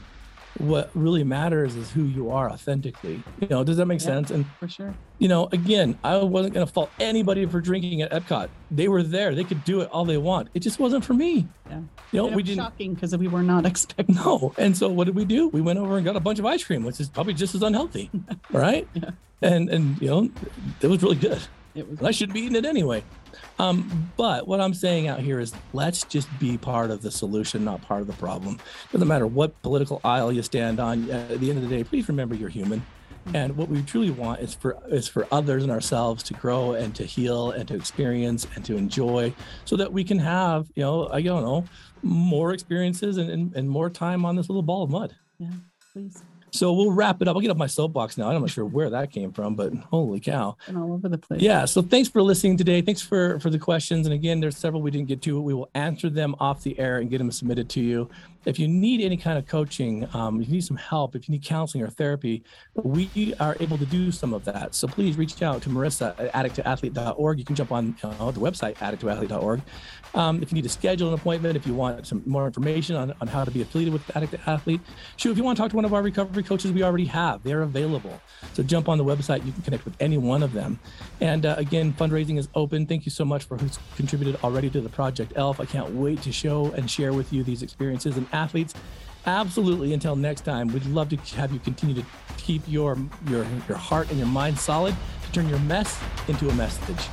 what really matters is who you are authentically. You know, does that make sense? And for sure. You know, again, I wasn't going to fault anybody for drinking at Epcot. They were there; they could do it all they want. It just wasn't for me. Yeah. You know, we didn't. Shocking because we were not expecting. No, and so what did we do? We went over and got a bunch of ice cream, which is probably just as unhealthy, right? Yeah. And and you know, it was really good. It was. I should be eating it anyway. Um, but what I'm saying out here is let's just be part of the solution, not part of the problem. Doesn't matter what political aisle you stand on. At the end of the day, please remember you're human. Mm-hmm. And what we truly want is for is for others and ourselves to grow and to heal and to experience and to enjoy, so that we can have, you know, I don't know, more experiences and, and, and more time on this little ball of mud. Yeah, please. So we'll wrap it up. I'll get up my soapbox now. I'm not sure where that came from, but holy cow. And all over the place. Yeah. So thanks for listening today. Thanks for for the questions. And again, there's several we didn't get to. We will answer them off the air and get them submitted to you. If you need any kind of coaching, um, if you need some help, if you need counseling or therapy, we are able to do some of that. So please reach out to Marissa at addicttoathlete.org. You can jump on uh, the website, addicttoathlete.org. Um, if you need to schedule an appointment, if you want some more information on, on how to be affiliated with Addict to Athlete, shoot, if you want to talk to one of our recovery coaches, we already have. They're available. So jump on the website. You can connect with any one of them. And uh, again, fundraising is open. Thank you so much for who's contributed already to the Project ELF. I can't wait to show and share with you these experiences and athletes. Absolutely. Until next time, we'd love to have you continue to keep your your your heart and your mind solid to turn your mess into a message.